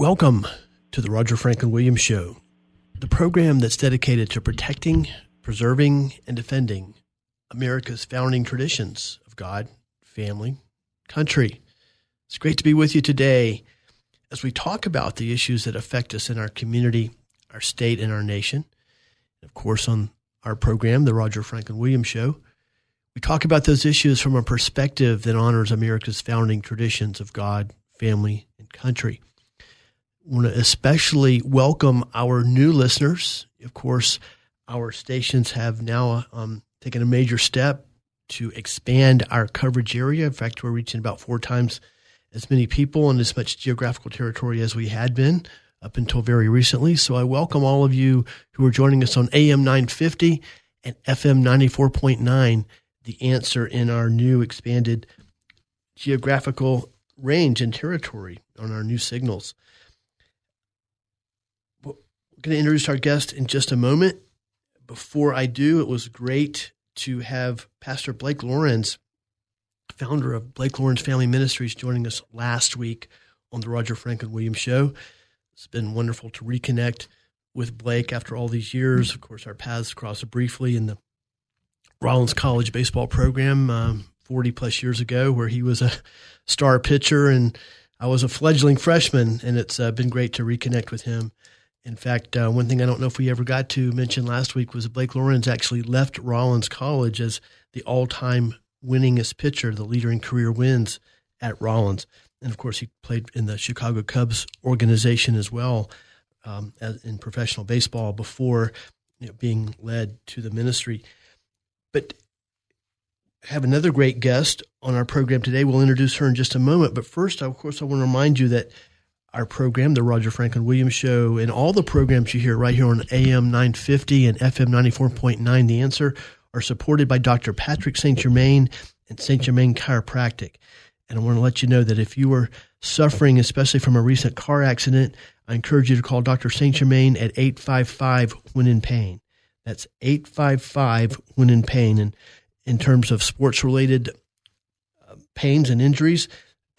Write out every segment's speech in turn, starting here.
Welcome to the Roger Franklin Williams Show, the program that's dedicated to protecting, preserving, and defending America's founding traditions of God, family, country. It's great to be with you today as we talk about the issues that affect us in our community, our state, and our nation. Of course, on our program, The Roger Franklin Williams Show, we talk about those issues from a perspective that honors America's founding traditions of God, family, and country want to especially welcome our new listeners. Of course, our stations have now um, taken a major step to expand our coverage area. In fact, we're reaching about four times as many people and as much geographical territory as we had been up until very recently. So I welcome all of you who are joining us on AM 950 and FM 94.9, the answer in our new expanded geographical range and territory on our new signals going to introduce our guest in just a moment. Before I do, it was great to have Pastor Blake Lawrence, founder of Blake Lawrence Family Ministries, joining us last week on the Roger Franklin Williams Show. It's been wonderful to reconnect with Blake after all these years. Of course, our paths crossed briefly in the Rollins College baseball program um, 40 plus years ago, where he was a star pitcher and I was a fledgling freshman, and it's uh, been great to reconnect with him in fact, uh, one thing I don't know if we ever got to mention last week was Blake Lawrence actually left Rollins College as the all time winningest pitcher, the leader in career wins at Rollins. And of course, he played in the Chicago Cubs organization as well um, as in professional baseball before you know, being led to the ministry. But have another great guest on our program today. We'll introduce her in just a moment. But first, of course, I want to remind you that our program, the Roger Franklin Williams Show, and all the programs you hear right here on AM 950 and FM 94.9, The Answer, are supported by Dr. Patrick St. Germain and St. Germain Chiropractic. And I want to let you know that if you are suffering, especially from a recent car accident, I encourage you to call Dr. St. Germain at 855 when in pain. That's 855 when in pain. And in terms of sports related uh, pains and injuries,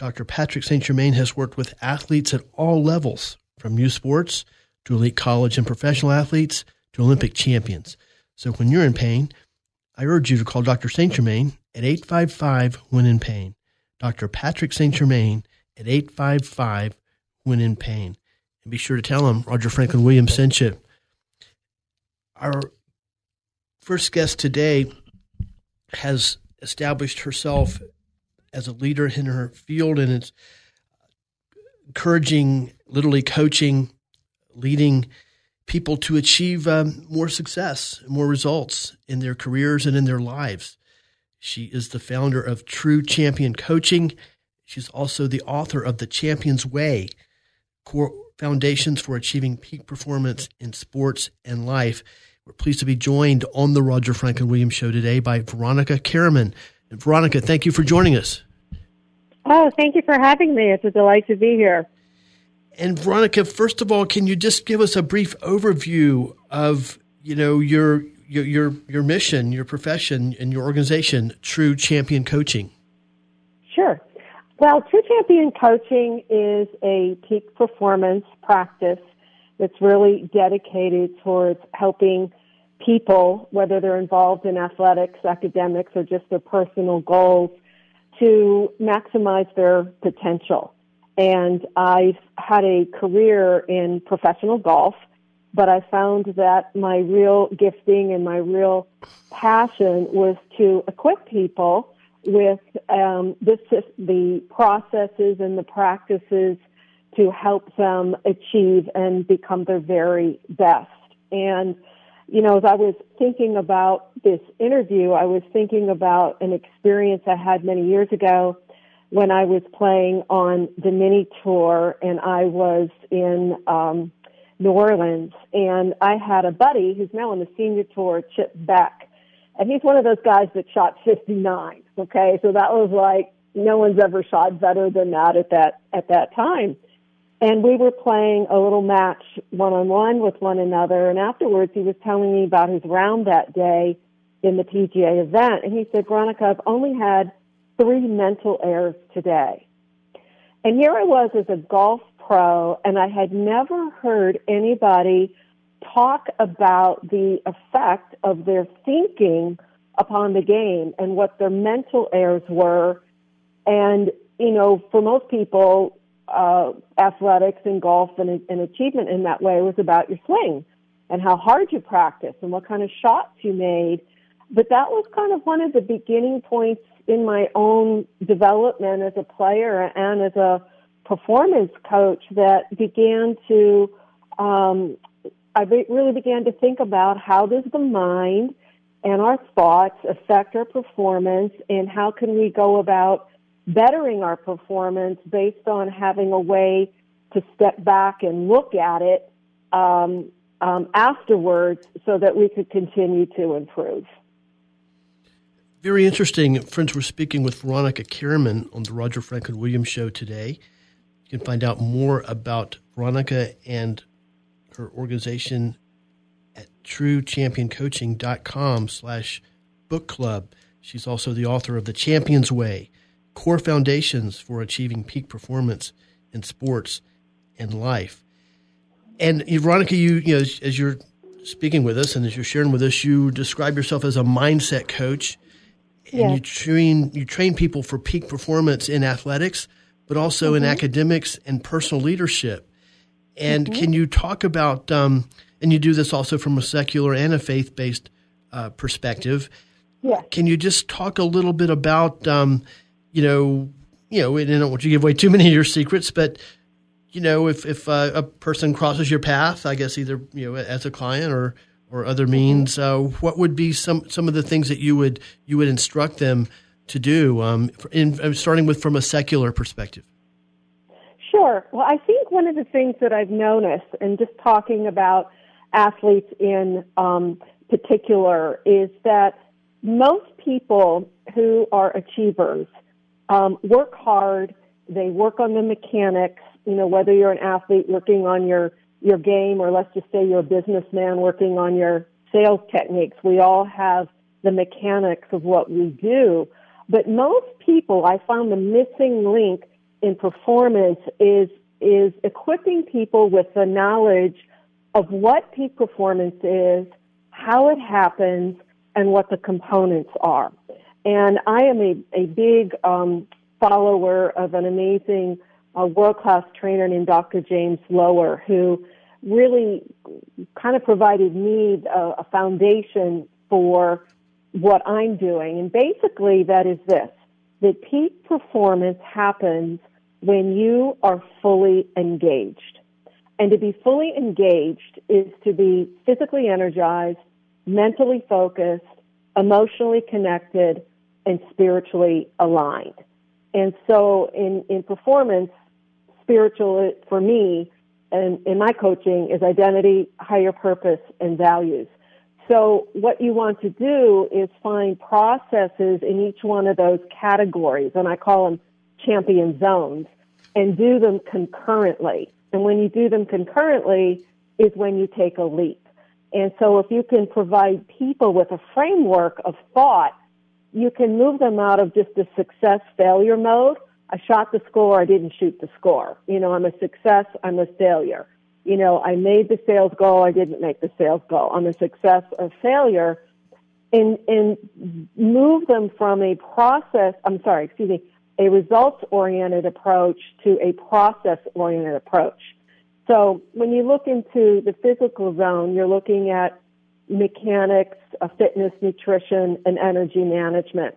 Dr. Patrick St. Germain has worked with athletes at all levels, from youth sports to elite college and professional athletes to Olympic champions. So when you're in pain, I urge you to call Dr. St. Germain at 855 when in pain. Dr. Patrick St. Germain at 855 when in pain. And be sure to tell him Roger Franklin Williams sent you. Our first guest today has established herself as a leader in her field, and it's encouraging, literally coaching, leading people to achieve um, more success, more results in their careers and in their lives. She is the founder of True Champion Coaching. She's also the author of The Champion's Way Core Foundations for Achieving Peak Performance in Sports and Life. We're pleased to be joined on the Roger Franklin Williams Show today by Veronica Karaman. And Veronica, thank you for joining us. Oh, thank you for having me. It's a delight to be here. And Veronica, first of all, can you just give us a brief overview of you know your your your, your mission, your profession, and your organization, True Champion Coaching? Sure. Well, True Champion Coaching is a peak performance practice that's really dedicated towards helping people, whether they're involved in athletics, academics, or just their personal goals, to maximize their potential. And I've had a career in professional golf, but I found that my real gifting and my real passion was to equip people with um, this, the processes and the practices to help them achieve and become their very best. And you know, as I was thinking about this interview, I was thinking about an experience I had many years ago when I was playing on the mini tour and I was in um, New Orleans. And I had a buddy who's now on the senior tour, Chip Beck. And he's one of those guys that shot 59. Okay. So that was like, no one's ever shot better than that at that, at that time. And we were playing a little match one on one with one another. And afterwards, he was telling me about his round that day in the PGA event. And he said, Veronica, I've only had three mental errors today. And here I was as a golf pro, and I had never heard anybody talk about the effect of their thinking upon the game and what their mental errors were. And, you know, for most people, uh, athletics and golf and, and achievement in that way was about your swing and how hard you practice and what kind of shots you made. But that was kind of one of the beginning points in my own development as a player and as a performance coach that began to, um, I really began to think about how does the mind and our thoughts affect our performance and how can we go about bettering our performance based on having a way to step back and look at it um, um, afterwards so that we could continue to improve. Very interesting. Friends, we're speaking with Veronica Karaman on the Roger Franklin Williams Show today. You can find out more about Veronica and her organization at truechampioncoaching.com slash book club. She's also the author of The Champion's Way, Core Foundations for Achieving Peak Performance in Sports and Life. And Veronica, you, you know, as, as you're speaking with us and as you're sharing with us, you describe yourself as a mindset coach and yes. you train you train people for peak performance in athletics, but also mm-hmm. in academics and personal leadership. And mm-hmm. can you talk about um, and you do this also from a secular and a faith based uh, perspective? Yeah. Can you just talk a little bit about um, you know you know I don't want you to give away too many of your secrets, but you know if if uh, a person crosses your path, I guess either you know as a client or or other means. Uh, what would be some some of the things that you would you would instruct them to do, um, in, uh, starting with from a secular perspective? Sure. Well, I think one of the things that I've noticed, and just talking about athletes in um, particular, is that most people who are achievers um, work hard. They work on the mechanics. You know, whether you're an athlete working on your your game, or let's just say you're a businessman working on your sales techniques. We all have the mechanics of what we do. But most people, I found the missing link in performance is, is equipping people with the knowledge of what peak performance is, how it happens, and what the components are. And I am a, a big um, follower of an amazing a world class trainer named Dr. James Loehr, who really kind of provided me a, a foundation for what I'm doing. And basically, that is this that peak performance happens when you are fully engaged. And to be fully engaged is to be physically energized, mentally focused, emotionally connected, and spiritually aligned. And so in, in performance, spiritual for me and in my coaching is identity, higher purpose, and values. So what you want to do is find processes in each one of those categories, and I call them champion zones, and do them concurrently. And when you do them concurrently is when you take a leap. And so if you can provide people with a framework of thought, you can move them out of just a success failure mode I shot the score, I didn't shoot the score. You know, I'm a success, I'm a failure. You know, I made the sales goal, I didn't make the sales goal. I'm a success or failure. And, and move them from a process, I'm sorry, excuse me, a results oriented approach to a process oriented approach. So when you look into the physical zone, you're looking at mechanics, fitness, nutrition, and energy management.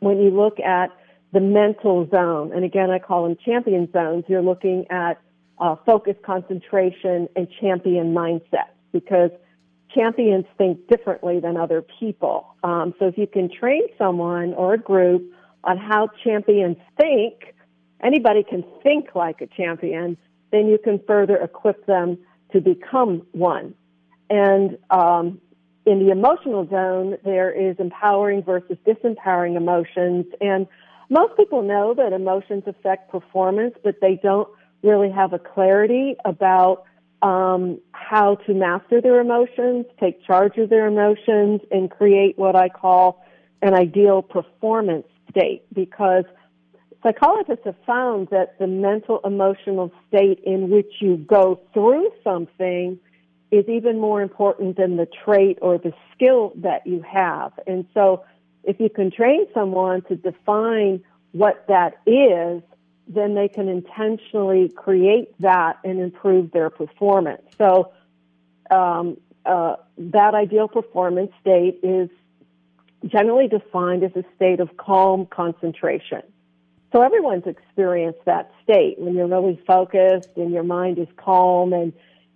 When you look at the mental zone. And again, I call them champion zones. You're looking at uh, focus, concentration, and champion mindset because champions think differently than other people. Um, so if you can train someone or a group on how champions think, anybody can think like a champion, then you can further equip them to become one. And um, in the emotional zone, there is empowering versus disempowering emotions. And most people know that emotions affect performance, but they don't really have a clarity about um, how to master their emotions, take charge of their emotions, and create what I call an ideal performance state. Because psychologists have found that the mental emotional state in which you go through something is even more important than the trait or the skill that you have. And so if you can train someone to define what that is, then they can intentionally create that and improve their performance. So um, uh, that ideal performance state is generally defined as a state of calm concentration. So everyone's experienced that state when you're really focused and your mind is calm and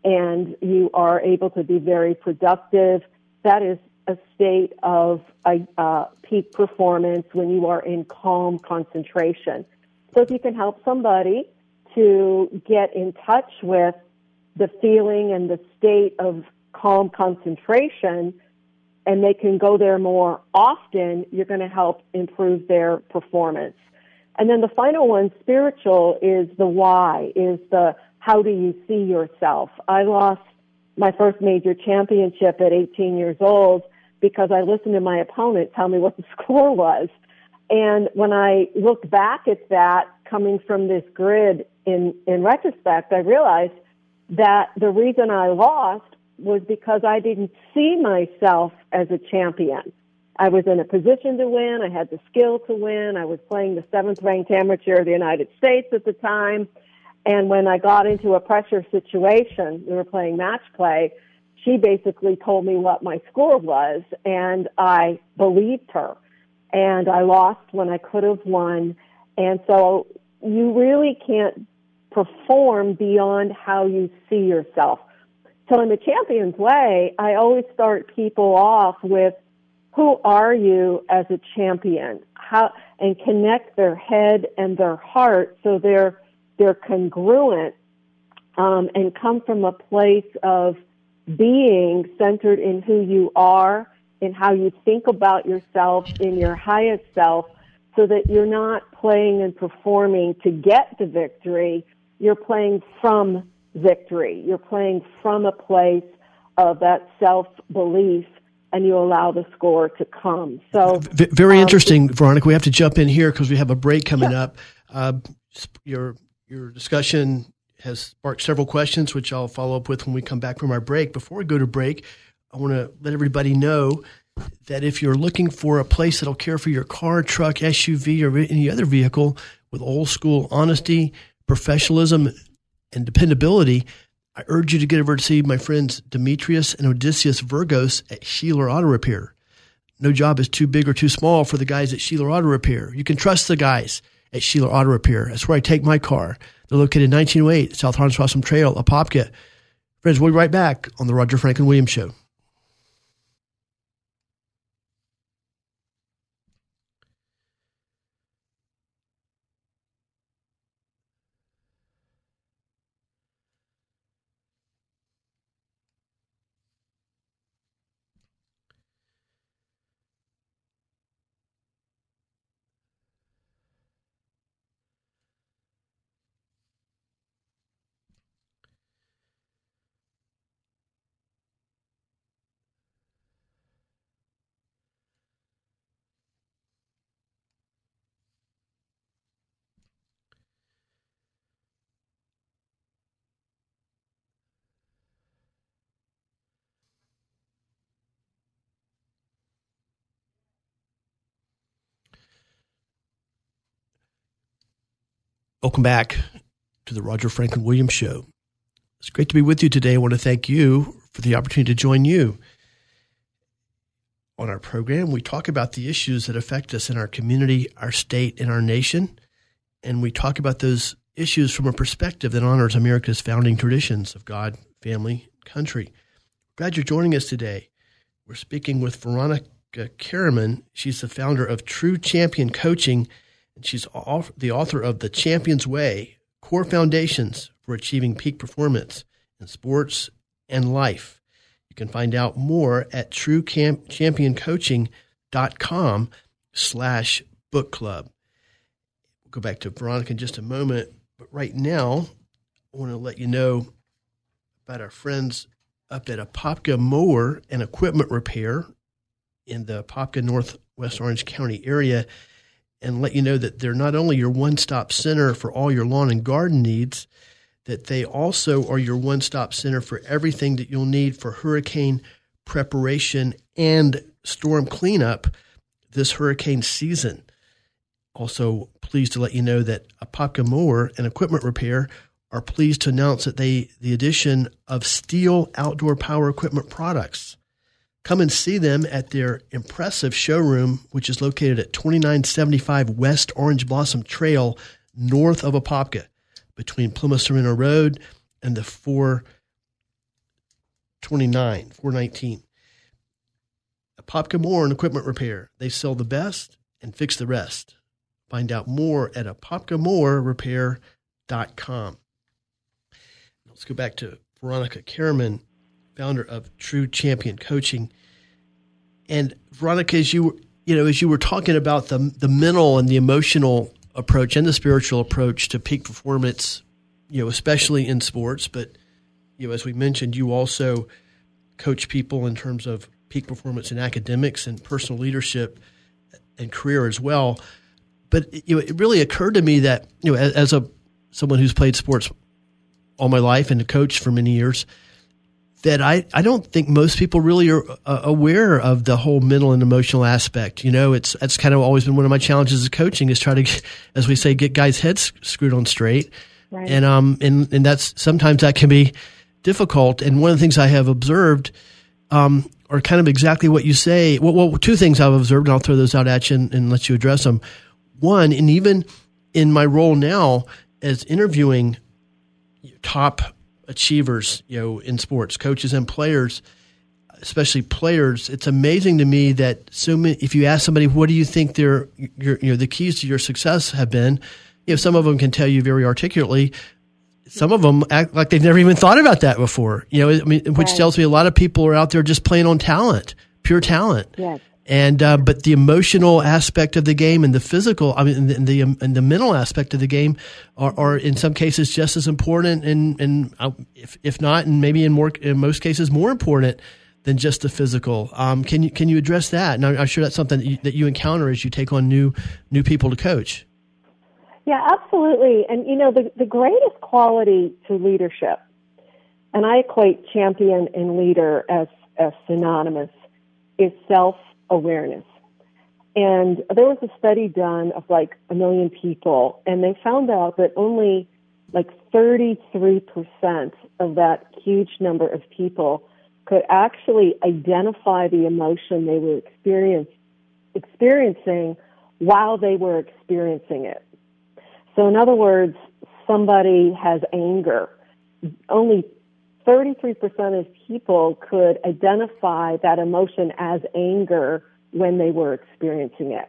and you are able to be very productive. That is a state of uh, peak performance when you are in calm concentration. So if you can help somebody to get in touch with the feeling and the state of calm concentration, and they can go there more often, you're going to help improve their performance. And then the final one, spiritual, is the why, is the how do you see yourself? I lost my first major championship at 18 years old because I listened to my opponent tell me what the score was. And when I look back at that coming from this grid in, in retrospect, I realized that the reason I lost was because I didn't see myself as a champion. I was in a position to win. I had the skill to win. I was playing the seventh ranked amateur of the United States at the time. And when I got into a pressure situation, we were playing match play, she basically told me what my score was and I believed her. And I lost when I could have won. And so you really can't perform beyond how you see yourself. So in the champion's way, I always start people off with who are you as a champion? How and connect their head and their heart so they're they're congruent um, and come from a place of being centered in who you are, in how you think about yourself, in your highest self, so that you're not playing and performing to get the victory. You're playing from victory. You're playing from a place of that self belief and you allow the score to come. So v- very um, interesting, Veronica. We have to jump in here because we have a break coming sure. up. Uh, your your discussion has sparked several questions, which I'll follow up with when we come back from our break. Before we go to break, I want to let everybody know that if you're looking for a place that'll care for your car, truck, SUV, or any other vehicle with old school honesty, professionalism, and dependability, I urge you to get over to see my friends Demetrius and Odysseus Virgos at Sheeler Auto Repair. No job is too big or too small for the guys at Sheeler Auto Repair. You can trust the guys at Sheeler Auto Repair. That's where I take my car. They're located 1908 South Orange Blossom Trail, Apopka. Friends, we'll be right back on the Roger Franklin Williams Show. Welcome back to the Roger Franklin Williams Show. It's great to be with you today. I want to thank you for the opportunity to join you. On our program, we talk about the issues that affect us in our community, our state, and our nation. And we talk about those issues from a perspective that honors America's founding traditions of God, family, country. Glad you're joining us today. We're speaking with Veronica Karaman. She's the founder of True Champion Coaching, she's the author of The Champion's Way Core Foundations for Achieving Peak Performance in Sports and Life. You can find out more at truechampioncoaching.com slash book club. We'll go back to Veronica in just a moment, but right now, I want to let you know about our friends up at Apopka Mower and Equipment Repair in the Apopka Northwest Orange County area and let you know that they're not only your one stop center for all your lawn and garden needs, that they also are your one stop center for everything that you'll need for hurricane preparation and storm cleanup this hurricane season. Also, pleased to let you know that Apopka Mower and Equipment Repair are pleased to announce that they the addition of Stihl outdoor power equipment products. Come and see them at their impressive showroom, which is located at 2975 West Orange Blossom Trail, north of Apopka, between Plymouth Sorrento Road and the 429, 419. Apopka Mower and Equipment Repair. They sell the best and fix the rest. Find out more at apopkamowerrepair.com. Let's go back to Veronica Karaman, founder of True Champion Coaching. And Veronica, as you you know, as you were talking about the the mental and the emotional approach and the spiritual approach to peak performance, you know, especially in sports, but you know, as we mentioned, you also coach people in terms of peak performance in academics and personal leadership and career as well. But you know, it really occurred to me that you know, as, as a someone who's played sports all my life and coached for many years that I, I don't think most people really are uh, aware of the whole mental and emotional aspect. You know, it's that's kind of always been one of my challenges as coaching is try to, as we say, get guys' heads screwed on straight. Right. And um and and that's sometimes that can be difficult. And one of the things I have observed um are kind of exactly what you say. Well, well two things I've observed, and I'll throw those out at you and, and let you address them. One, and even in my role now as interviewing top achievers, you know, in sports, coaches and players, especially players. It's amazing to me that so many. If you ask somebody, what do you think their, your, you know, the keys to your success have been? You know, some of them can tell you very articulately. Some of them act like they've never even thought about that before. You know, I mean, which right. tells me a lot of people are out there just playing on talent, pure talent. Yes. And uh, but the emotional aspect of the game and the physical, I mean, and the and the mental aspect of the game are, are in some cases just as important, and and uh, if if not, and maybe in more in most cases more important than just the physical. Um, can you can you address that? And I'm sure that's something that you, that you encounter as you take on new new people to coach. Yeah, absolutely. And you know, the the greatest quality to leadership, and I equate champion and leader as as synonymous, is self awareness. And there was a study done of like a million people, and they found out that only like 33% of that huge number of people could actually identify the emotion they were experience, experiencing while they were experiencing it. So, in other words, somebody has anger. Only 33% of people could identify that emotion as anger when they were experiencing it.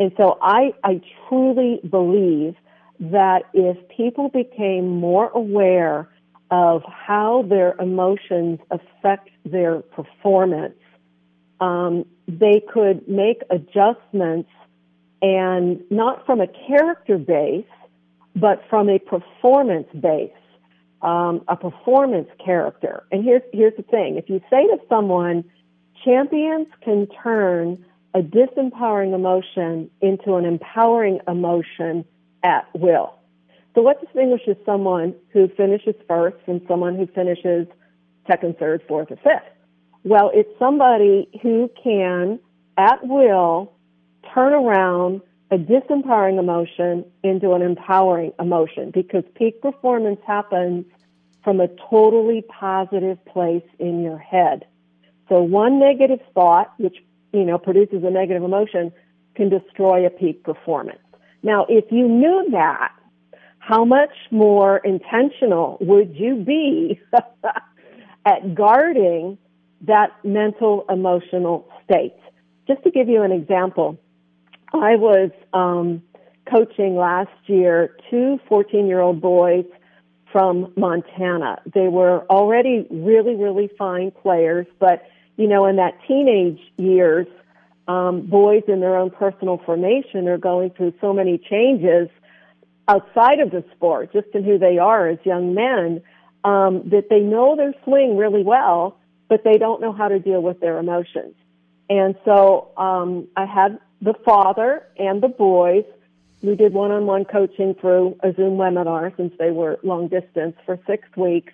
And so I, I truly believe that if people became more aware of how their emotions affect their performance, um, they could make adjustments and not from a character base, but from a performance base um, a performance character. And here's here's the thing: if you say to someone, champions can turn a disempowering emotion into an empowering emotion at will. So, what distinguishes someone who finishes first from someone who finishes second, third, fourth, or fifth? Well, it's somebody who can, at will, turn around a disempowering emotion into an empowering emotion because peak performance happens from a totally positive place in your head. So one negative thought, which, you know, produces a negative emotion, can destroy a peak performance. Now, if you knew that, how much more intentional would you be at guarding that mental emotional state? just to give you an example, I was um, coaching last year two 14 year old boys from Montana. They were already really, really fine players, but you know, in that teenage years, um, boys in their own personal formation are going through so many changes outside of the sport, just in who they are as young men, um, that they know their swing really well, but they don't know how to deal with their emotions. And so um, I had the father and the boys. We did one-on-one coaching through a Zoom webinar since they were long distance for six weeks,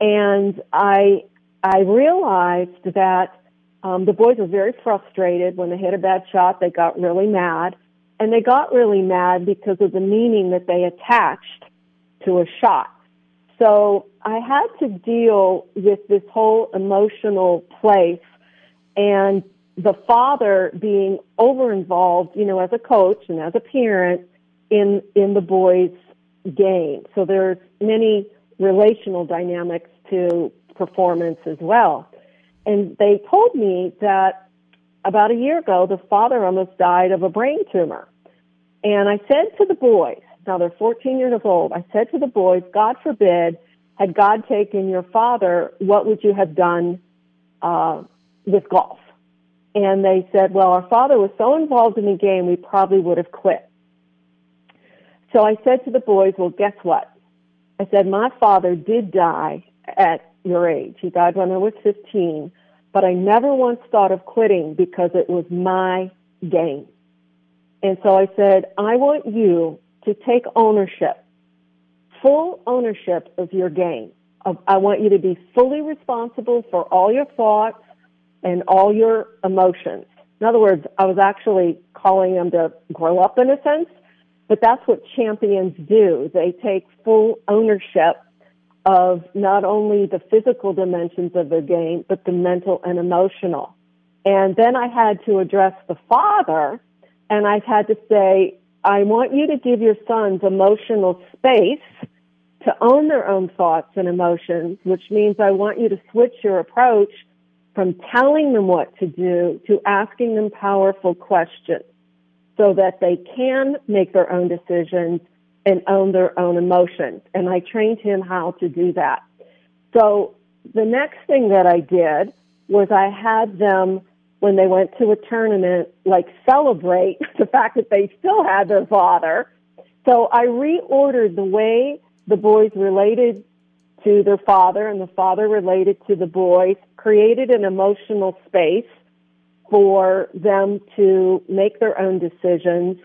and I I realized that um, the boys were very frustrated when they hit a bad shot. They got really mad, and they got really mad because of the meaning that they attached to a shot. So I had to deal with this whole emotional place and the father being over involved, you know, as a coach and as a parent in in the boys' game. So there's many relational dynamics to performance as well. And they told me that about a year ago, the father almost died of a brain tumor. And I said to the boys, now they're 14 years old, I said to the boys, God forbid, had God taken your father, what would you have done uh, with golf? And they said, well, our father was so involved in the game, we probably would have quit. So I said to the boys, well, guess what? I said, my father did die at your age. He died when I was 15, but I never once thought of quitting because it was my game. And so I said, I want you to take ownership, full ownership of your game. I want you to be fully responsible for all your thoughts and all your emotions. In other words, I was actually calling them to grow up in a sense, but that's what champions do. They take full ownership of not only the physical dimensions of the game, but the mental and emotional. And then I had to address the father, and I've had to say, I want you to give your sons emotional space to own their own thoughts and emotions, which means I want you to switch your approach from telling them what to do to asking them powerful questions so that they can make their own decisions and own their own emotions. And I trained him how to do that. So the next thing that I did was I had them when they went to a tournament, like celebrate the fact that they still had their father. So I reordered the way the boys related to their father and the father related to the boys, created an emotional space for them to make their own decisions.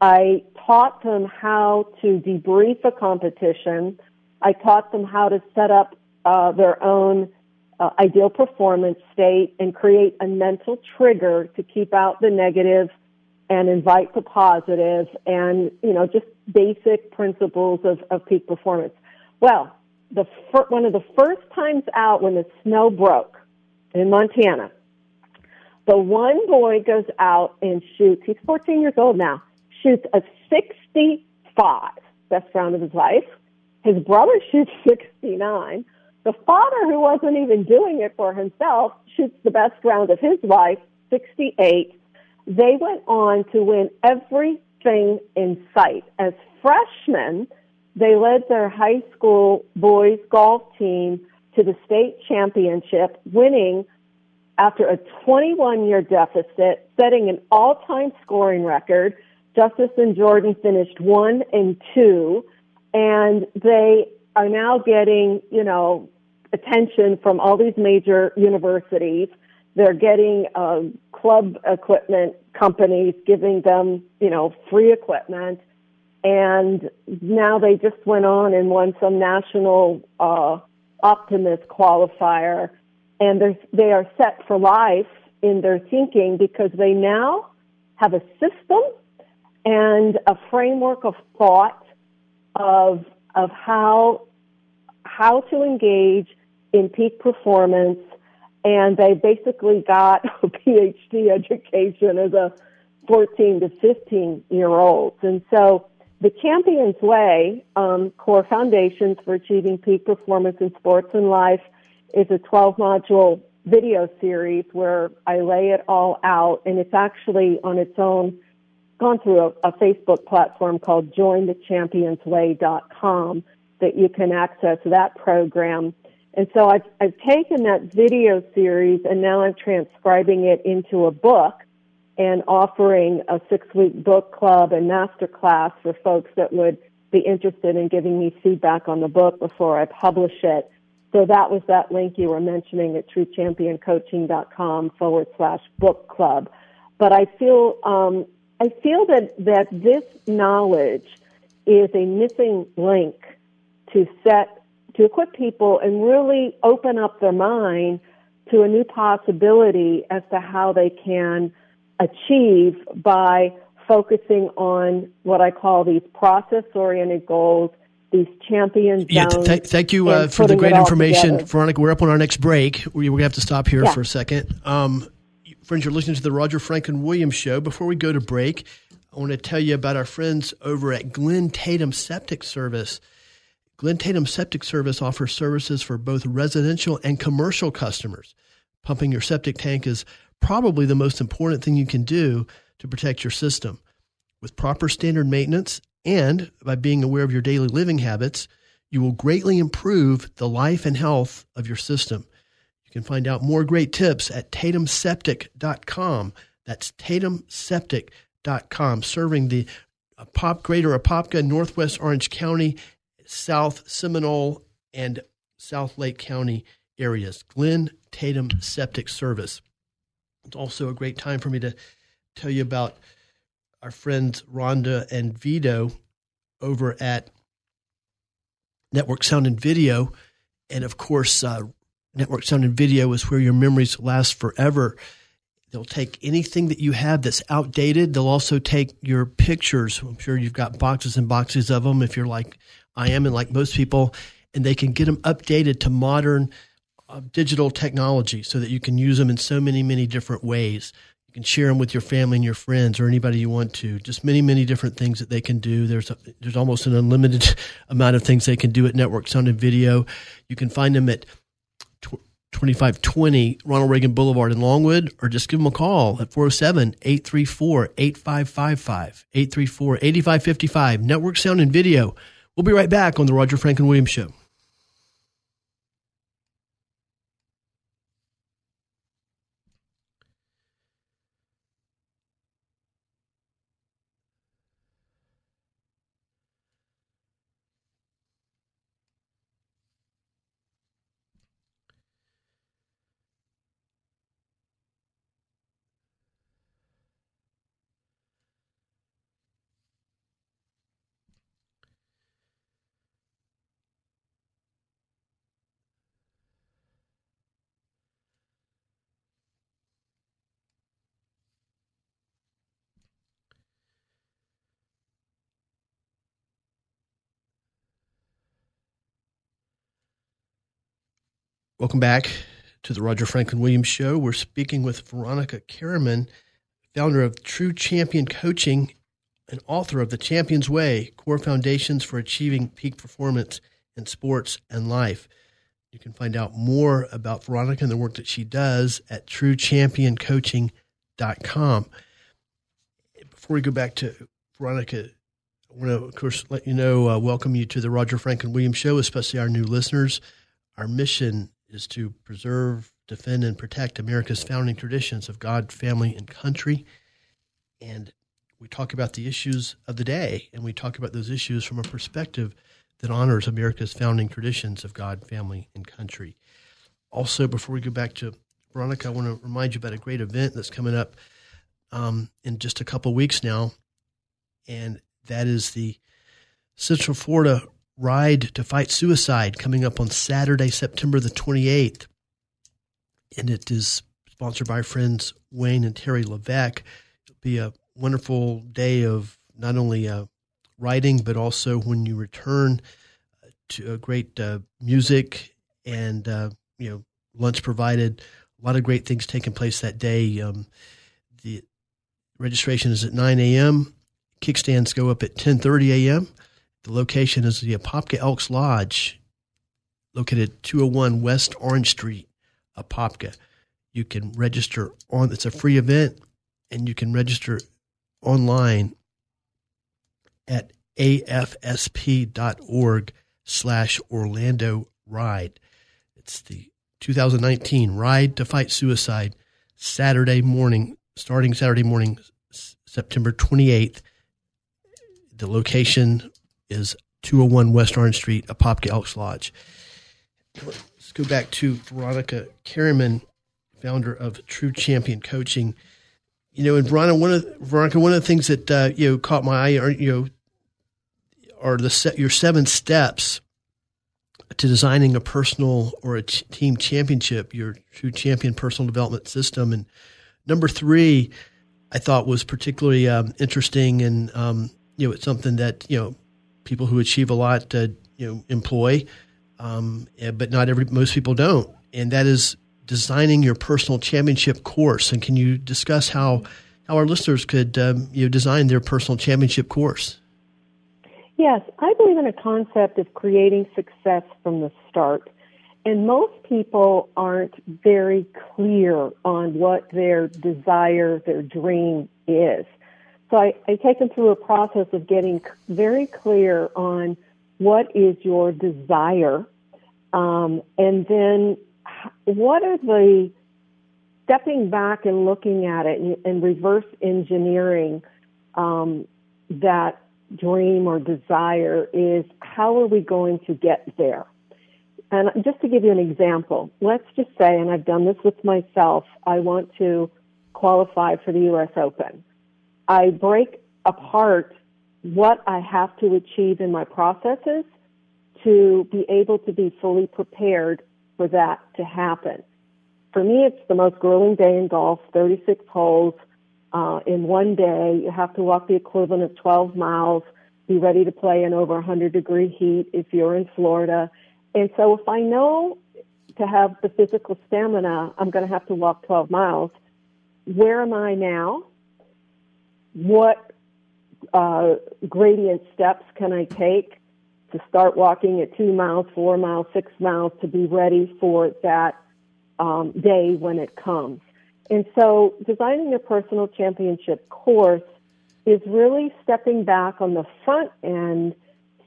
I taught them how to debrief a competition. I taught them how to set up uh, their own uh, ideal performance state and create a mental trigger to keep out the negative and invite the positive and, you know, just basic principles of, of peak performance. Well, the fir- one of the first times out when the snow broke in Montana, the one boy goes out and shoots. He's 14 years old now. Shoots a 65, best round of his life. His brother shoots 69. The father, who wasn't even doing it for himself, shoots the best round of his life, 68. They went on to win everything in sight. As freshmen, they led their high school boys golf team to the state championship, winning after a 21 year deficit, setting an all time scoring record. Justice and Jordan finished one and two, and they are now getting, you know, attention from all these major universities. They're getting uh, club equipment companies giving them, you know, free equipment and now they just went on and won some national uh, optimist qualifier, and they are set for life in their thinking because they now have a system and a framework of thought of of how how to engage in peak performance, and they basically got a PhD education as a 14 to 15 year olds, and so the Champions Way, um, Core Foundations for Achieving Peak Performance in Sports and Life, is a 12 module video series where I lay it all out, and it's actually on its own gone through a, a Facebook platform called jointhechampionsway.com that you can access that program. And so I've, I've taken that video series and now I'm transcribing it into a book and offering a six week book club and master class for folks that would be interested in giving me feedback on the book before I publish it. So that was that link you were mentioning at truechampioncoaching.com forward slash book club. But I feel, um, I feel that, that this knowledge is a missing link to set, to equip people and really open up their mind to a new possibility as to how they can achieve by focusing on what I call these process oriented goals, these champion zones. Yeah, th- thank you uh, for the great information, together. Veronica. We're up on our next break. We're going to have to stop here yeah. for a second. Um, friends, you're listening to the Roger Franklin Williams Show. Before we go to break, I want to tell you about our friends over at Glen Tatum Septic Service. Glen Tatum Septic Service offers services for both residential and commercial customers. Pumping your septic tank is probably the most important thing you can do to protect your system. With proper standard maintenance and by being aware of your daily living habits, you will greatly improve the life and health of your system. You can find out more great tips at tatumseptic.com. That's tatumseptic.com, serving the Pop Greater Apopka, Northwest Orange County, South Seminole, and South Lake County areas. Glen Tatum Septic Service. It's also a great time for me to tell you about our friends Rhonda and Vito over at Network Sound and Video. And of course, uh, Network Sound and Video is where your memories last forever. They'll take anything that you have that's outdated. They'll also take your pictures. I'm sure you've got boxes and boxes of them if you're like I am and like most people, and they can get them updated to modern uh, digital technology so that you can use them in so many, many different ways. You can share them with your family and your friends or anybody you want to. Just many, many different things that they can do. There's a, there's almost an unlimited amount of things they can do at Network Sound and Video. You can find them at 2520 Ronald Reagan Boulevard in Longwood, or just give them a call at 407 834 8555, 834 8555. Network Sound and Video. We'll be right back on The Roger Franklin Williams Show. Welcome back to the Roger Franklin Williams Show. We're speaking with Veronica Karaman, founder of True Champion Coaching and author of The Champion's Way Core Foundations for Achieving Peak Performance in Sports and Life. You can find out more about Veronica and the work that she does at truechampioncoaching.com. Before we go back to Veronica, I want to, of course, let you know, uh, welcome you to the Roger Franklin Williams Show, especially our new listeners. Our mission is to preserve, defend, and protect America's founding traditions of God, family, and country. And we talk about the issues of the day, and we talk about those issues from a perspective that honors America's founding traditions of God, family, and country. Also, before we go back to Veronica, I want to remind you about a great event that's coming up um, in just a couple weeks now, and that is the Central Florida Ride to Fight Suicide coming up on Saturday, September the 28th. And it is sponsored by friends Wayne and Terry Levesque. It'll be a wonderful day of not only uh, riding, but also when you return uh, to uh, great uh, music and, uh, you know, lunch provided. A lot of great things taking place that day. Um, the registration is at 9 a.m. Kickstands go up at 10:30 a.m. The location is the Apopka Elks Lodge, located 201 West Orange Street, Apopka. You can register on. It's a free event, and you can register online at afsp.org slash Orlando Ride. It's the 2019 Ride to Fight Suicide Saturday morning, starting Saturday morning, September 28th. The location is 201 West Orange Street, Apopka Elks Lodge. Let's go back to Veronica Karaman, founder of True Champion Coaching. You know, and Veronica, one of Veronica, one of the things that uh, you know caught my eye are you know are the set, your seven steps to designing a personal or a ch- team championship, your True Champion personal development system. And number three, I thought was particularly um, interesting, and um, you know, it's something that you know people who achieve a lot, uh, you know, employ, um, but not every most people don't, and that is designing your personal championship course. And can you discuss how how our listeners could um, you know design their personal championship course? Yes, I believe in a concept of creating success from the start. And most people aren't very clear on what their desire, their dream is. So I, I take them through a process of getting very clear on what is your desire, um, and then what are the stepping back and looking at it and, and reverse engineering um, that dream or desire is how are we going to get there? And just to give you an example, let's just say, and I've done this with myself, I want to qualify for the U.S. Open. I break apart what I have to achieve in my processes to be able to be fully prepared for that to happen. For me, it's the most grueling day in golf, 36 holes. Uh, in one day, you have to walk the equivalent of 12 miles, be ready to play in over 100 degree heat if you're in Florida. And so if I know to have the physical stamina, I'm going to have to walk 12 miles. Where am I now? What uh, gradient steps can I take to start walking at two miles, four miles, six miles to be ready for that um, day when it comes? And so designing a personal championship course is really stepping back on the front end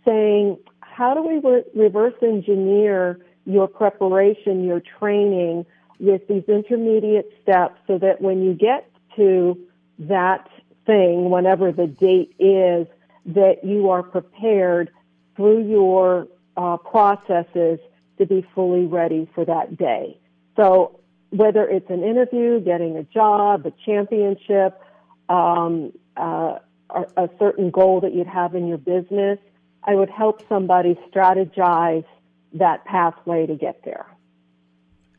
saying, how do we re- reverse engineer your preparation, your training with these intermediate steps so that when you get to that thing, whenever the date is, that you are prepared through your uh, processes to be fully ready for that day. So whether it's an interview, getting a job, a championship, um, uh, a, certain goal that you'd have in your business, I would help somebody strategize that pathway to get there.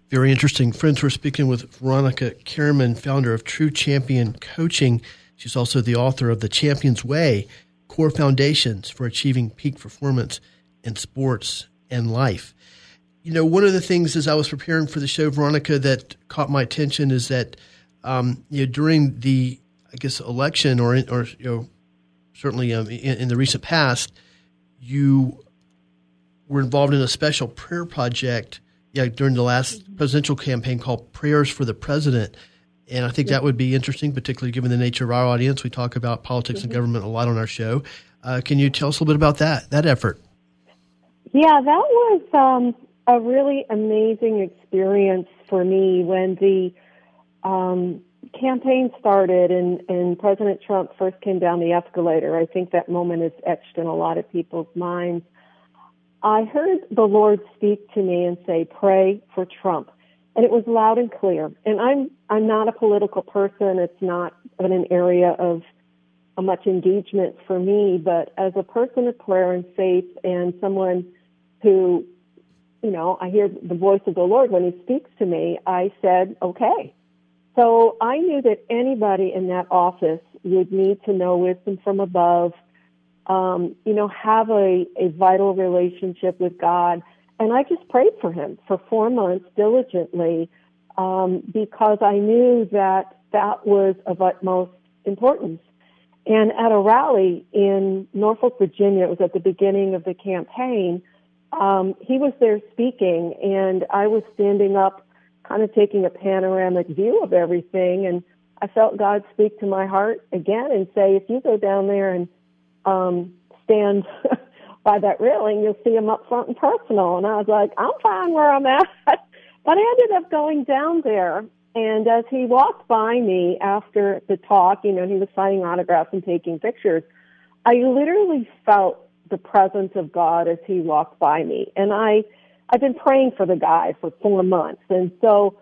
Very interesting. Friends, we're speaking with Veronica Karaman, founder of True Champion Coaching. She's also the author of The Champion's Way Core Foundations for Achieving Peak Performance in Sports and Life. You know, one of the things as I was preparing for the show, Veronica, that caught my attention is that, um, you know, during the, I guess, election or, or you know, certainly um, in, in the recent past, you were involved in a special prayer project yeah, during the last presidential campaign called Prayers for the President. And I think yeah. that would be interesting, particularly given the nature of our audience. We talk about politics mm-hmm. and government a lot on our show. Uh, can you tell us a little bit about that that effort? Yeah, that was um, a really amazing experience for me when the um, campaign started and, and President Trump first came down the escalator. I think that moment is etched in a lot of people's minds. I heard the Lord speak to me and say, "Pray for Trump." And it was loud and clear. And I'm I'm not a political person. It's not an area of much engagement for me. But as a person of prayer and faith, and someone who, you know, I hear the voice of the Lord when He speaks to me, I said, okay. So I knew that anybody in that office would need to know wisdom from above. Um, you know, have a, a vital relationship with God and I just prayed for him for four months diligently um, because I knew that that was of utmost importance. And at a rally in Norfolk, Virginia, it was at the beginning of the campaign, um, he was there speaking, and I was standing up kind of taking a panoramic view of everything. And I felt God speak to my heart again and say, if you go down there and um, stand by that railing, you'll see him up front and personal. And I was like, I'm fine where I'm at. but I ended up going down there. And as he walked by me after the talk, you know, he was signing autographs and taking pictures. I literally felt the presence of God as he walked by me. And I, I've been praying for the guy for four months. And so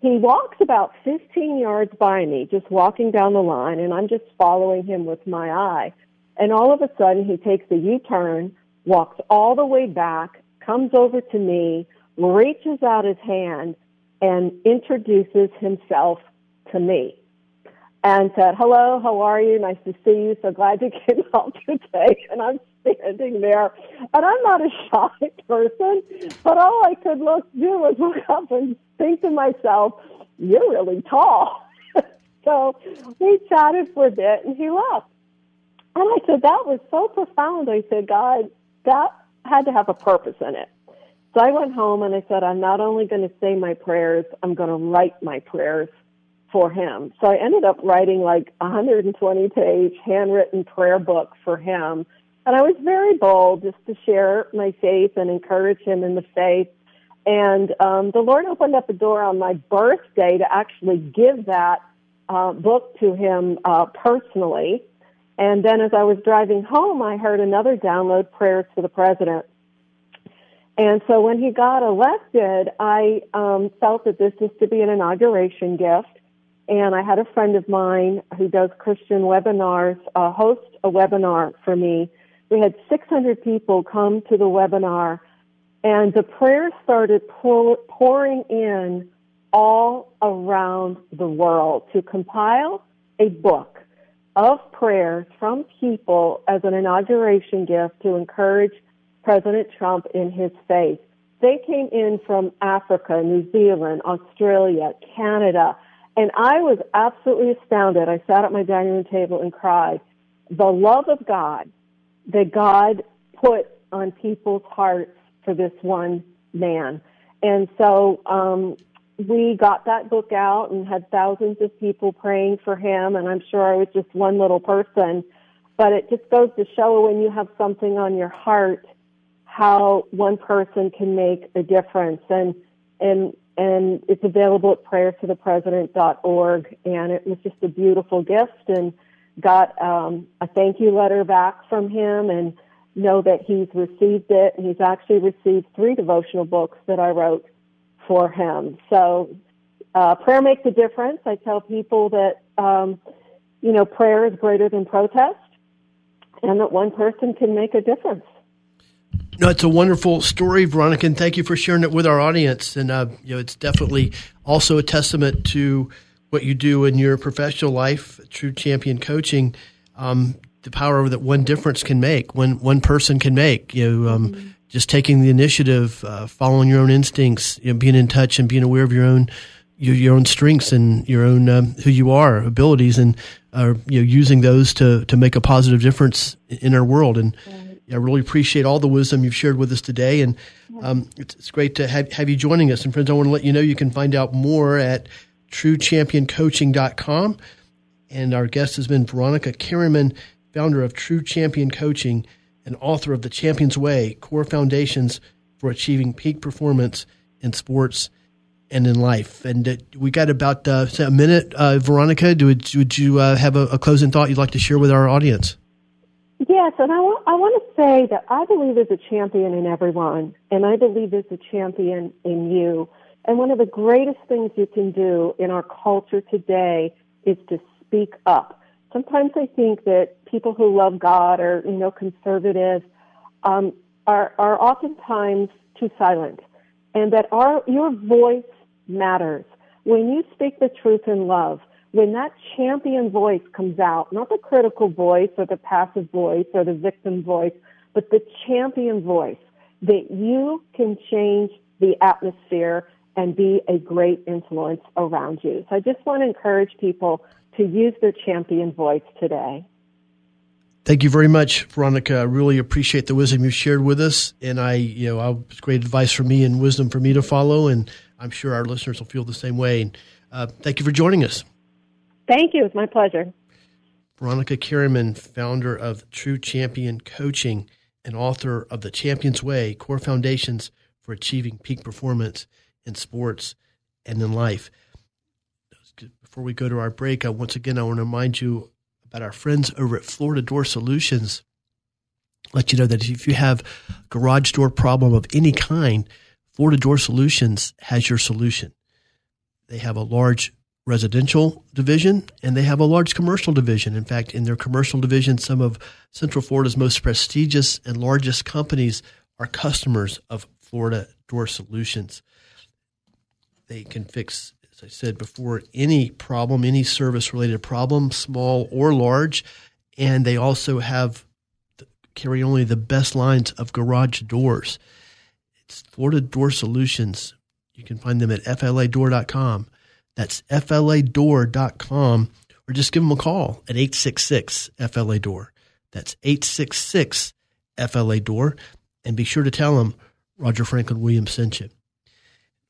he walks about 15 yards by me, just walking down the line, and I'm just following him with my eye. And all of a sudden, he takes a U-turn, walks all the way back, comes over to me, reaches out his hand, and introduces himself to me and said, hello, how are you? Nice to see you. So glad you came out today. And I'm standing there and I'm not a shy person, but all I could look do was look up and think to myself, you're really tall. so we chatted for a bit and he left. And I said, that was so profound. I said, God, that had to have a purpose in it. So I went home and I said, I'm not only going to say my prayers, I'm going to write my prayers for him. So I ended up writing like a 120 page handwritten prayer book for him. And I was very bold just to share my faith and encourage him in the faith. And um, the Lord opened up a door on my birthday to actually give that uh, book to him uh, personally. And then as I was driving home, I heard another download, Prayers for the President. And so when he got elected, I um, felt that this was to be an inauguration gift. And I had a friend of mine who does Christian webinars uh, host a webinar for me. We had 600 people come to the webinar, and the prayers started pour, pouring in all around the world to compile a book of prayers from people as an inauguration gift to encourage President Trump in his faith. They came in from Africa, New Zealand, Australia, Canada, and I was absolutely astounded. I sat at my dining room table and cried. The love of God that God put on people's hearts for this one man. And so um, we got that book out and had thousands of people praying for him. And I'm sure I was just one little person. But it just goes to show when you have something on your heart, how one person can make a difference. And and and it's available at prayersforthepresident.org. And it was just a beautiful gift, and got um, a thank you letter back from him, and know that he's received it. And he's actually received three devotional books that I wrote for him. So uh, prayer makes a difference. I tell people that um, you know prayer is greater than protest, and that one person can make a difference. No, it's a wonderful story, Veronica, and thank you for sharing it with our audience. And uh, you know, it's definitely also a testament to what you do in your professional life, true champion coaching. Um, the power that one difference can make, one one person can make. You know, um, mm-hmm. Just taking the initiative, uh, following your own instincts, you know, being in touch and being aware of your own your, your own strengths and your own um, who you are, abilities, and uh, you know, using those to to make a positive difference in our world. And I really appreciate all the wisdom you've shared with us today, and um, it's, it's, great to have, have you joining us. And friends, I want to let you know you can find out more at truechampioncoaching.com. And our guest has been Veronica Karaman, founder of True Champion Coaching and author of The Champion's Way: Core Foundations for Achieving Peak Performance in Sports and in Life. And uh, we got about uh, a minute, uh, Veronica. Do, would you uh, have a, a closing thought you'd like to share with our audience? Yes, and I want, I want to say that I believe there's a champion in everyone, and I believe there's a champion in you. And one of the greatest things you can do in our culture today is to speak up. Sometimes I think that people who love God or, you know, conservative, um, are, are oftentimes too silent. And that our, your voice matters. When you speak the truth in love, when that champion voice comes out, not the critical voice or the passive voice or the victim voice, but the champion voice, that you can change the atmosphere and be a great influence around you. So I just want to encourage people to use their champion voice today. Thank you very much, Veronica. I really appreciate the wisdom you've shared with us, and I, you know, it's great advice for me and wisdom for me to follow, and I'm sure our listeners will feel the same way. And uh, thank you for joining us. Thank you. It's my pleasure. Veronica Karaman, founder of True Champion Coaching and author of The Champion's Way Core Foundations for Achieving Peak Performance in Sports and in Life. Before we go to our break, I, once again, I want to remind you about our friends over at Florida Door Solutions. Let you know that if you have a garage door problem of any kind, Florida Door Solutions has your solution. They have a large residential division and they have a large commercial division. In fact, in their commercial division, some of Central Florida's most prestigious and largest companies are customers of Florida Door Solutions. They can fix as I said before, any problem, any service related problem, small or large. And they also have carry only the best lines of garage doors. It's Florida Door Solutions. You can find them at fladoor.com. That's fladoor.com or just give them a call at 866 FLA Door. That's 866 FLA Door. And be sure to tell them Roger Franklin Williams sent you.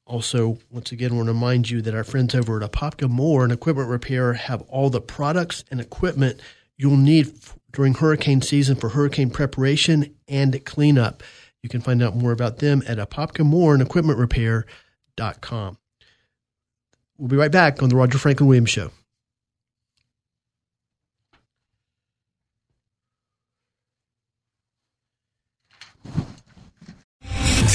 Also, once again, I want to remind you that our friends over at Apopka Mower and Equipment Repair have all the products and equipment you'll need during hurricane season for hurricane preparation and cleanup. You can find out more about them at Apopka Mower and Equipment Repair.com. We'll be right back on the Roger Franklin Williams Show.